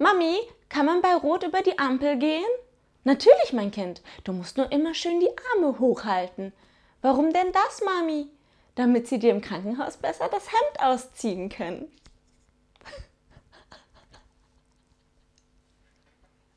Mami, kann man bei Rot über die Ampel gehen? Natürlich, mein Kind. Du musst nur immer schön die Arme hochhalten. Warum denn das, Mami? Damit sie dir im Krankenhaus besser das Hemd ausziehen können.